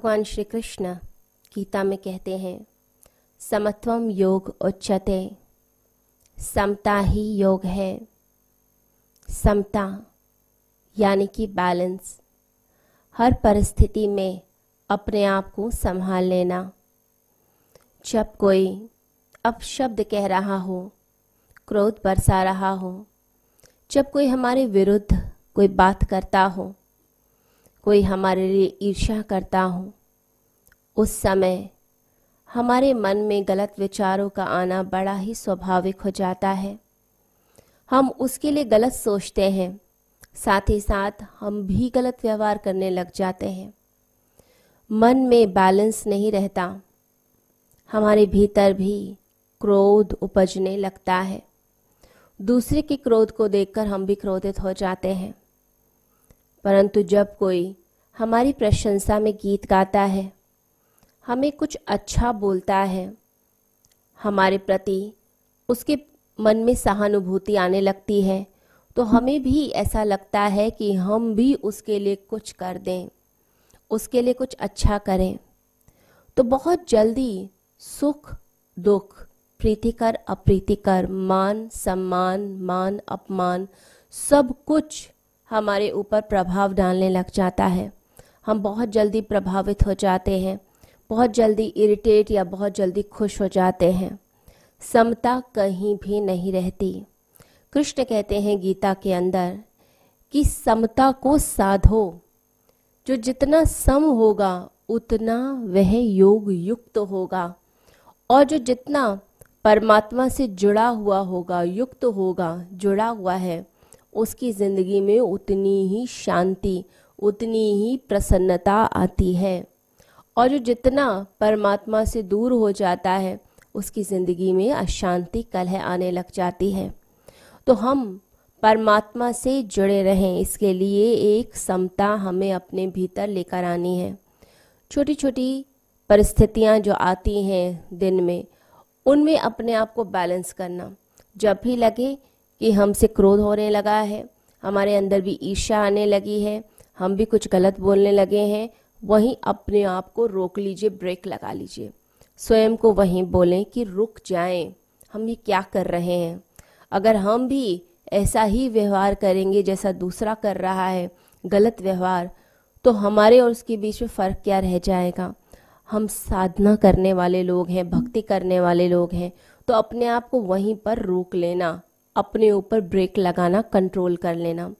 भगवान श्री कृष्ण गीता में कहते हैं समत्वम योग उच्चते समता ही योग है। समता यानी कि बैलेंस हर परिस्थिति में अपने आप को संभाल लेना। जब कोई अपशब्द कह रहा हो, क्रोध बरसा रहा हो, जब कोई हमारे विरुद्ध कोई बात करता हो, कोई हमारे लिए ईर्ष्या करता हो उस समय हमारे मन में गलत विचारों का आना बड़ा ही स्वाभाविक हो जाता है। हम उसके लिए गलत सोचते हैं, साथ ही साथ हम भी गलत व्यवहार करने लग जाते हैं। मन में बैलेंस नहीं रहता। हमारे भीतर भी क्रोध उपजने लगता है। दूसरे के क्रोध को देखकर हम भी क्रोधित हो जाते हैं। परंतु जब कोई हमारी प्रशंसा में गीत गाता है हमें कुछ अच्छा बोलता है। हमारे प्रति उसके मन में सहानुभूति आने लगती है तो हमें भी ऐसा लगता है कि हम भी उसके लिए कुछ कर दें, उसके लिए कुछ अच्छा करें। तो बहुत जल्दी सुख, दुख, प्रीतिकर, अप्रीतिकर, मान, सम्मान, मान, अपमान, सब कुछ हमारे ऊपर प्रभाव डालने लग जाता है। हम बहुत जल्दी प्रभावित हो जाते हैं। बहुत जल्दी इरिटेट या बहुत जल्दी खुश हो जाते हैं। समता कहीं भी नहीं रहती। कृष्ण कहते हैं गीता के अंदर कि समता को साधो। जो जितना सम होगा, उतना वह योग युक्त होगा। और जो जितना परमात्मा से जुड़ा हुआ होगा, युक्त होगा, जुड़ा हुआ है, उसकी ज़िंदगी में उतनी ही शांति, उतनी ही प्रसन्नता आती है। और जो जितना परमात्मा से दूर हो जाता है, उसकी ज़िंदगी में अशांति कलह आने लग जाती है। तो हम परमात्मा से जुड़े रहें, इसके लिए एक समता हमें अपने भीतर लेकर आनी है। छोटी छोटी परिस्थितियाँ जो आती हैं दिन में, उनमें अपने आप को बैलेंस करना। जब भी लगे कि हमसे क्रोध होने लगा है, हमारे अंदर भी ईर्षा आने लगी है, हम भी कुछ गलत बोलने लगे हैं वहीं अपने आप को रोक लीजिए, ब्रेक लगा लीजिए। स्वयं को वहीं बोलें कि रुक जाएँ, हम ये क्या कर रहे हैं? अगर हम भी ऐसा ही व्यवहार करेंगे जैसा दूसरा कर रहा है, गलत व्यवहार तो हमारे और उसके बीच में फ़र्क क्या रह जाएगा? हम साधना करने वाले लोग हैं, भक्ति करने वाले लोग हैं तो अपने आप को वहीं पर रोक लेना, अपने ऊपर ब्रेक लगाना, कंट्रोल कर लेना।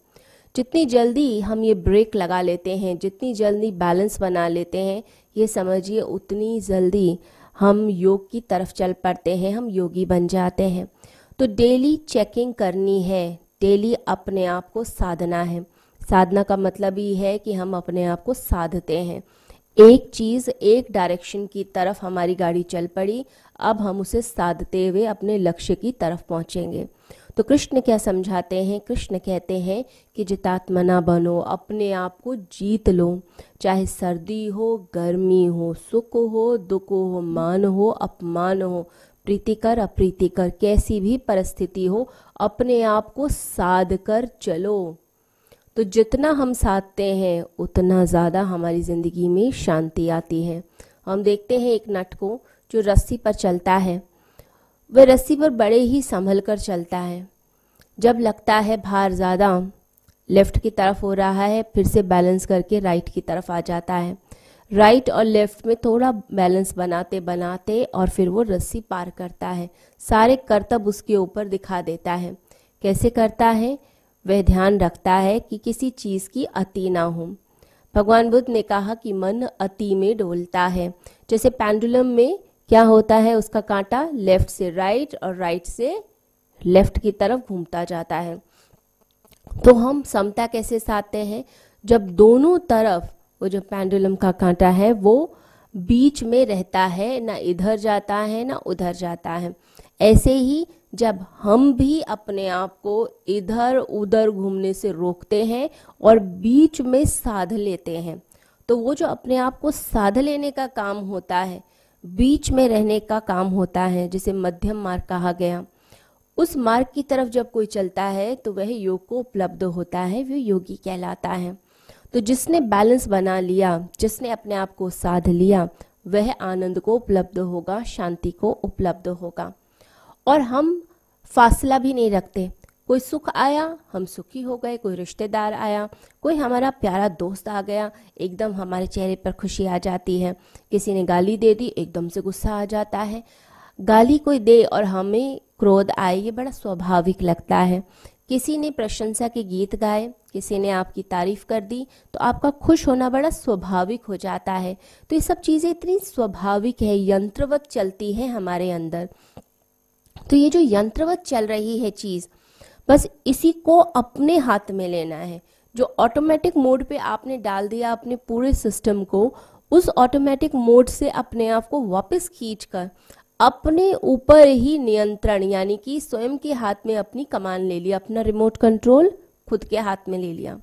जितनी जल्दी हम ये ब्रेक लगा लेते हैं, जितनी जल्दी बैलेंस बना लेते हैं, ये समझिए उतनी जल्दी हम योग की तरफ़ चल पड़ते हैं, हम योगी बन जाते हैं। तो डेली चेकिंग करनी है डेली अपने आप को साधना है। साधना का मतलब ये है कि हम अपने आप को साधते हैं। एक चीज़ एक डायरेक्शन की तरफ़ हमारी गाड़ी चल पड़ी, अब हम उसे साधते हुए अपने लक्ष्य की तरफ़ पहुँचेंगे। तो कृष्ण क्या समझाते हैं? कृष्ण कहते हैं कि जितात्मना बनो, अपने आप को जीत लो। चाहे सर्दी हो, गर्मी हो, सुख हो, दुख हो, मान हो, अपमान हो प्रीतिकर अप्रीतिकर कैसी भी परिस्थिति हो, अपने आप को साध कर चलो। तो जितना हम साधते हैं, उतना ज़्यादा हमारी ज़िंदगी में शांति आती है। हम देखते हैं एक नट को जो रस्सी पर चलता है। वह रस्सी पर बड़े ही संभल कर चलता है। जब लगता है भार ज़्यादा, लेफ़्ट की तरफ़ हो रहा है, फिर से बैलेंस करके राइट की तरफ़ आ जाता है। राइट और लेफ़्ट में थोड़ा बैलेंस बनाते बनाते और फिर वो रस्सी पार करता है। सारे कर्तव्य उसके ऊपर दिखा देता है। कैसे करता है? वह ध्यान रखता है कि किसी चीज़ की अति ना हो। भगवान बुद्ध ने कहा कि मन अति में डोलता है। जैसे पेंडुलम में क्या होता है? उसका कांटा लेफ़्ट से राइट और राइट से लेफ़्ट की तरफ़ घूमता जाता है। तो हम समता कैसे साधते हैं? जब दोनों तरफ़ वो जो पेंडुलम का कांटा है, वो बीच में रहता है, ना इधर जाता है, ना उधर जाता है। ऐसे ही जब हम भी अपने आप को इधर उधर घूमने से रोकते हैं और बीच में साध लेते हैं तो वो जो अपने आप को साध लेने का काम होता है बीच में रहने का काम होता है, जिसे मध्यम मार्ग कहा गया। उस मार्ग की तरफ़ जब कोई चलता है तो वह योग को उपलब्ध होता है, वह योगी कहलाता है। तो जिसने बैलेंस बना लिया, जिसने अपने आप को साध लिया, वह आनंद को उपलब्ध होगा, शांति को उपलब्ध होगा। और हम फासला भी नहीं रखते। कोई सुख आया, हम सुखी हो गए, कोई रिश्तेदार आया, कोई हमारा प्यारा दोस्त आ गया, एकदम हमारे चेहरे पर खुशी आ जाती है। किसी ने गाली दे दी, एकदम से गुस्सा आ जाता है। गाली कोई दे और हमें क्रोध आए, ये बड़ा स्वाभाविक लगता है। किसी ने प्रशंसा के गीत गाए, किसी ने आपकी तारीफ़ कर दी तो आपका खुश होना बड़ा स्वाभाविक हो जाता है। तो ये सब चीज़ें इतनी स्वाभाविक है, यंत्रवत चलती है हमारे अंदर। तो ये जो यंत्रवत चल रही है चीज़ बस इसी को अपने हाथ में लेना है। जो ऑटोमेटिक मोड पे आपने डाल दिया अपने पूरे सिस्टम को, उस ऑटोमेटिक मोड से अपने आप को वापस खींच कर अपने ऊपर ही नियंत्रण, यानी कि स्वयं के हाथ में अपनी कमान ले लिया, अपना रिमोट कंट्रोल खुद के हाथ में ले लिया।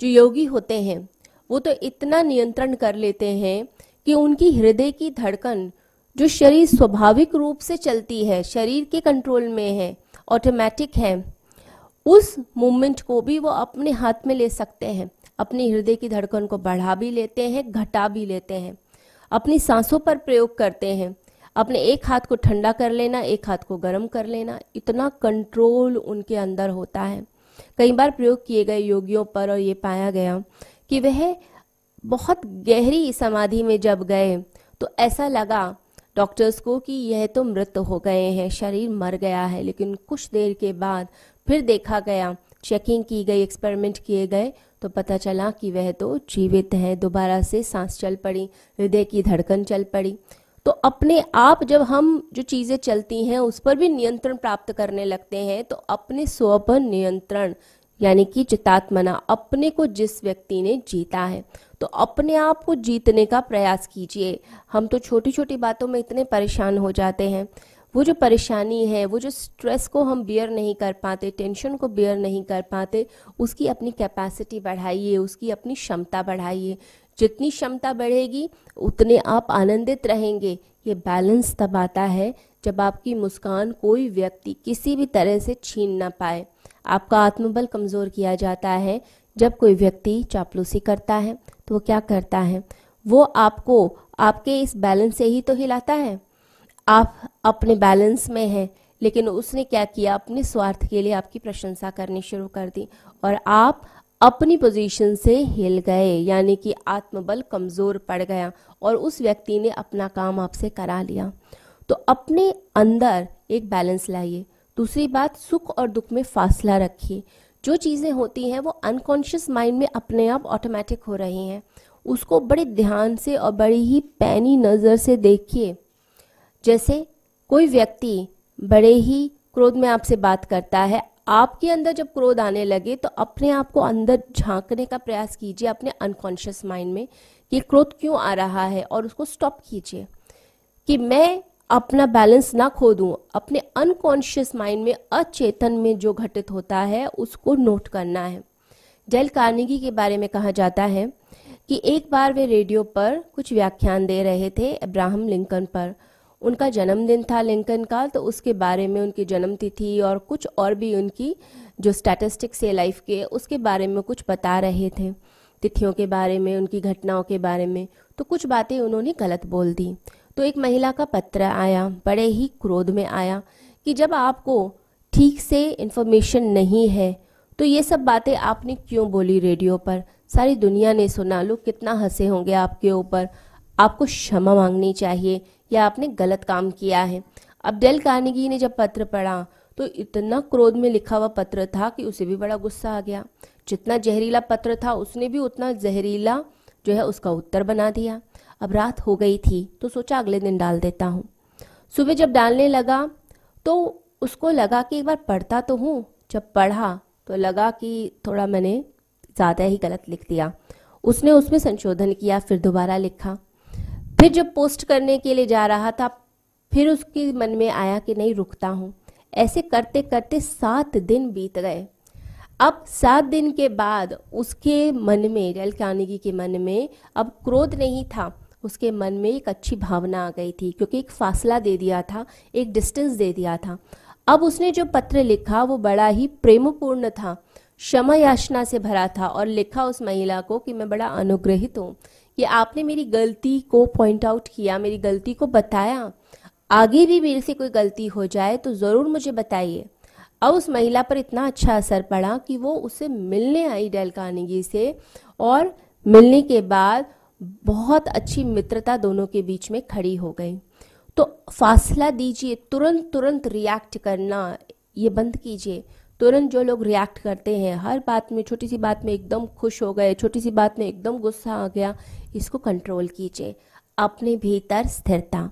जो योगी होते हैं, वो तो इतना नियंत्रण कर लेते हैं कि उनकी हृदय की धड़कन, जो शरीर स्वाभाविक रूप से चलती है, शरीर के कंट्रोल में है ऑटोमेटिक है। उस मूवमेंट को भी वो अपने हाथ में ले सकते हैं। अपने हृदय की धड़कन को बढ़ा भी लेते हैं, घटा भी लेते हैं। अपनी सांसों पर प्रयोग करते हैं। अपने एक हाथ को ठंडा कर लेना, एक हाथ को गर्म कर लेना, इतना कंट्रोल उनके अंदर होता है। कई बार प्रयोग किए गए योगियों पर और ये पाया गया कि वह बहुत गहरी समाधि में जब गए तो ऐसा लगा डॉक्टर्स को कि यह तो मृत हो गए हैं, शरीर मर गया है, लेकिन कुछ देर के बाद फिर देखा गया। चेकिंग की गई एक्सपेरिमेंट किए गए तो पता चला कि वह तो जीवित है। दोबारा से सांस चल पड़ी, हृदय की धड़कन चल पड़ी। तो अपने आप जब हम जो चीज़ें चलती हैं, उस पर भी नियंत्रण प्राप्त करने लगते हैं तो अपने स्व पर नियंत्रण, यानी कि चितात्मना, अपने को जिस व्यक्ति ने जीता है तो अपने आप को जीतने का प्रयास कीजिए। हम तो छोटी छोटी बातों में इतने परेशान हो जाते हैं। वो जो परेशानी है, वो जो स्ट्रेस को हम बियर नहीं कर पाते टेंशन को बियर नहीं कर पाते, उसकी अपनी कैपेसिटी बढ़ाइए, उसकी अपनी क्षमता बढ़ाइए। जितनी क्षमता बढ़ेगी, उतने आप आनंदित रहेंगे। ये बैलेंस तब आता है जब आपकी मुस्कान कोई व्यक्ति किसी भी तरह से छीन ना पाए। आपका आत्मबल कमज़ोर किया जाता है जब कोई व्यक्ति चापलूसी करता है तो वो क्या करता है? वो आपको आपके इस बैलेंस से ही तो हिलाता है। आप अपने बैलेंस में हैं, लेकिन उसने क्या किया? अपने स्वार्थ के लिए आपकी प्रशंसा करनी शुरू कर दी और आप अपनी पोजीशन से हिल गए, यानी कि आत्मबल कमज़ोर पड़ गया और उस व्यक्ति ने अपना काम आपसे करा लिया। तो अपने अंदर एक बैलेंस लाइए। दूसरी बात, सुख और दुख में फासला रखिए। जो चीज़ें होती हैं, वो अनकॉन्शियस माइंड में अपने आप ऑटोमेटिक हो रही हैं। उसको बड़े ध्यान से और बड़ी ही पैनी नज़र से देखिए। जैसे कोई व्यक्ति बड़े ही क्रोध में आपसे बात करता है, आपके अंदर जब क्रोध आने लगे तो अपने आप को अंदर झांकने का प्रयास कीजिए अपने अनकॉन्शियस माइंड में कि क्रोध क्यों आ रहा है और उसको स्टॉप कीजिए कि मैं अपना बैलेंस ना खो दूँ अपने अनकॉन्शियस माइंड में अचेतन में जो घटित होता है, उसको नोट करना है। डेल कार्निगी के बारे में कहा जाता है कि एक बार वे रेडियो पर कुछ व्याख्यान दे रहे थे, अब्राहम लिंकन पर। उनका जन्मदिन था लिंकन का तो उसके बारे में उनकी जन्म तिथि और कुछ और भी उनकी जो स्टैटिस्टिक्स है लाइफ के, उसके बारे में कुछ बता रहे थे। तिथियों के बारे में, उनकी घटनाओं के बारे में तो कुछ बातें उन्होंने गलत बोल दी। तो एक महिला का पत्र आया, बड़े ही क्रोध में आया, कि जब आपको ठीक से इन्फॉर्मेशन नहीं है तो ये सब बातें आपने क्यों बोली रेडियो पर? सारी दुनिया ने सुना, लोग कितना हंसे होंगे आपके ऊपर। आपको क्षमा मांगनी चाहिए या आपने गलत काम किया है। अब डेल कार्नेगी ने जब पत्र पढ़ा तो इतना क्रोध में लिखा हुआ पत्र था कि उसे भी बड़ा गुस्सा आ गया। जितना जहरीला पत्र था, उसने भी उतना जहरीला जो है, उसका उत्तर बना दिया। अब रात हो गई थी तो सोचा अगले दिन डाल देता हूँ। सुबह जब डालने लगा तो उसको लगा कि एक बार पढ़ता तो हूँ। जब पढ़ा तो लगा कि थोड़ा मैंने ज़्यादा ही गलत लिख दिया। उसने उसमें संशोधन किया, फिर दोबारा लिखा। फिर जब पोस्ट करने के लिए जा रहा था, फिर उसके मन में आया कि नहीं, रुकता हूँ। ऐसे करते करते सात दिन बीत गए। अब सात दिन के बाद उसके मन में रेल कानिगी के मन में अब क्रोध नहीं था। उसके मन में एक अच्छी भावना आ गई थी, क्योंकि एक फासला दे दिया था, एक डिस्टेंस दे दिया था। अब उसने जो पत्र लिखा, वो बड़ा ही प्रेमपूर्ण था। क्षमा याचना से भरा था और लिखा उस महिला को कि मैं बड़ा अनुग्रहित हूँ। कि आपने मेरी गलती को पॉइंट आउट किया, मेरी गलती को बताया। आगे भी मेरे से कोई गलती हो जाए तो ज़रूर मुझे बताइए। अब उस महिला पर इतना अच्छा असर पड़ा कि वो उससे मिलने आई डेल कार्नेगी से और मिलने के बाद बहुत अच्छी मित्रता दोनों के बीच में खड़ी हो गई। तो फासला दीजिए तुरंत तुरंत रिएक्ट करना, ये बंद कीजिए। तुरंत जो लोग रिएक्ट करते हैं, हर बात में, छोटी सी बात में एकदम खुश हो गए, छोटी सी बात में एकदम गुस्सा आ गया, इसको कंट्रोल कीजिए। अपने भीतर स्थिरता।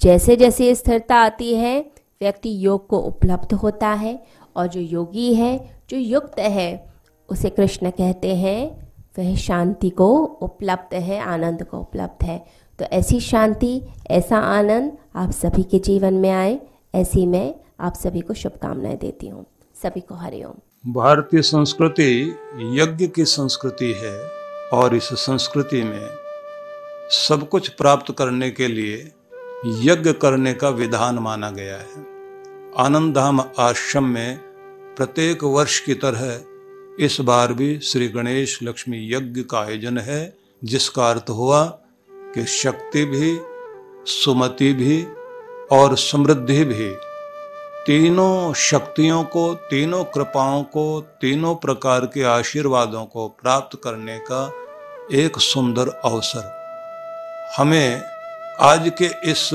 जैसे जैसे स्थिरता आती है, व्यक्ति योग को उपलब्ध होता है और जो योगी है, जो युक्त है, उसे कृष्ण कहते हैं, वह शांति को उपलब्ध है, आनंद को उपलब्ध है। तो ऐसी शांति, ऐसा आनंद आप सभी के जीवन में आए, ऐसी मैं आप सभी को शुभकामनाएँ देती हूँ। सभी को हरिओम भारतीय संस्कृति यज्ञ की संस्कृति है और इस संस्कृति में सब कुछ प्राप्त करने के लिए यज्ञ करने का विधान माना गया है। आनंद धाम आश्रम में प्रत्येक वर्ष की तरह इस बार भी श्री गणेश लक्ष्मी यज्ञ का आयोजन है, जिसका अर्थ हुआ कि शक्ति भी, सुमति भी और समृद्धि भी तीनों शक्तियों को, तीनों कृपाओं को, तीनों प्रकार के आशीर्वादों को प्राप्त करने का एक सुंदर अवसर। हमें आज के इस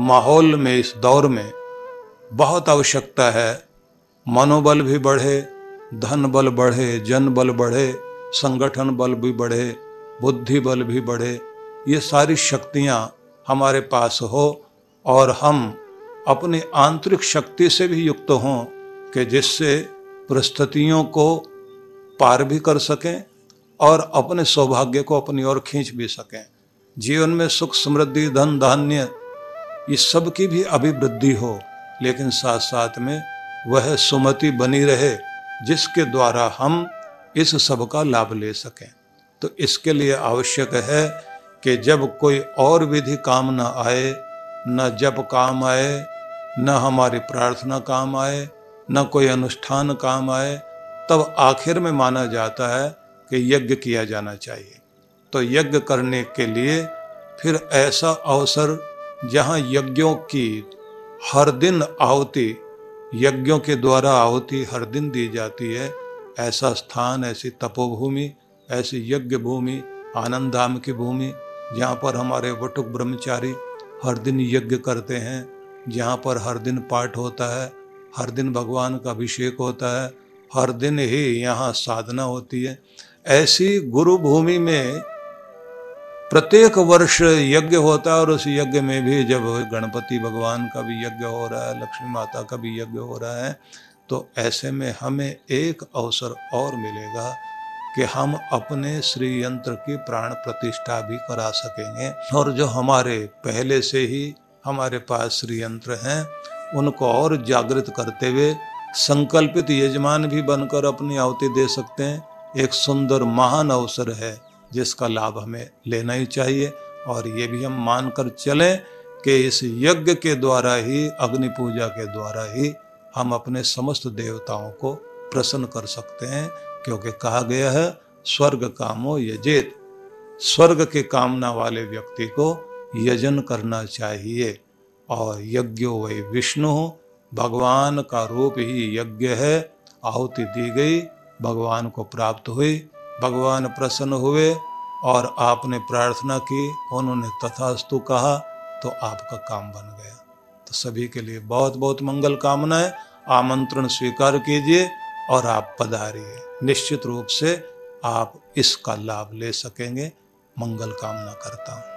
माहौल में, इस दौर में बहुत आवश्यकता है। मनोबल भी बढ़े, धन बल बढ़े, जन बल बढ़े, संगठन बल भी बढ़े, बुद्धि बल भी बढ़े। ये सारी शक्तियाँ हमारे पास हो और हम अपनी आंतरिक शक्ति से भी युक्त हों कि जिससे परिस्थितियों को पार भी कर सकें और अपने सौभाग्य को अपनी ओर खींच भी सकें। जीवन में सुख, समृद्धि, धन, धान्य, ये सब की भी अभिवृद्धि हो, लेकिन साथ साथ में वह सुमति बनी रहे जिसके द्वारा हम इस सब का लाभ ले सकें। तो इसके लिए आवश्यक है कि जब कोई और विधि काम न आए, न जब काम आए न हमारी प्रार्थना काम आए, न कोई अनुष्ठान काम आए, तब आखिर में माना जाता है कि यज्ञ किया जाना चाहिए। तो यज्ञ करने के लिए फिर ऐसा अवसर जहाँ यज्ञों की हर दिन आहुति, यज्ञों के द्वारा आहुति हर दिन दी जाती है, ऐसा स्थान, ऐसी तपोभूमि, ऐसी यज्ञ भूमि, आनंद धाम की भूमि, जहाँ पर हमारे वटुक ब्रह्मचारी हर दिन यज्ञ करते हैं। जहाँ पर हर दिन पाठ होता है, हर दिन भगवान का अभिषेक होता है, हर दिन ही यहाँ साधना होती है। ऐसी गुरु भूमि में प्रत्येक वर्ष यज्ञ होता है और उस यज्ञ में भी जब गणपति भगवान का भी यज्ञ हो रहा है, लक्ष्मी माता का भी यज्ञ हो रहा है तो ऐसे में हमें एक अवसर और मिलेगा कि हम अपने श्री यंत्र की प्राण प्रतिष्ठा भी करा सकेंगे। और जो हमारे पहले से ही हमारे पास यंत्र हैं, उनको और जागृत करते हुए संकल्पित यजमान भी बनकर अपनी आहुति दे सकते हैं। एक सुंदर महान अवसर है, जिसका लाभ हमें लेना ही चाहिए। और ये भी हम मानकर चलें कि इस यज्ञ के द्वारा ही, अग्नि पूजा के द्वारा ही, हम अपने समस्त देवताओं को प्रसन्न कर सकते हैं, क्योंकि कहा गया है, स्वर्ग कामो यजेत। स्वर्ग के कामना वाले व्यक्ति को यजन करना चाहिए। और यज्ञो वही विष्णु, भगवान का रूप ही यज्ञ है। आहुति दी गई, भगवान को प्राप्त हुई, भगवान प्रसन्न हुए और आपने प्रार्थना की, उन्होंने तथास्तु कहा तो आपका काम बन गया। तो सभी के लिए बहुत बहुत मंगल कामनाएँ। आमंत्रण स्वीकार कीजिए और आप पधारिए। निश्चित रूप से आप इसका लाभ ले सकेंगे। मंगल कामना करता हूँ।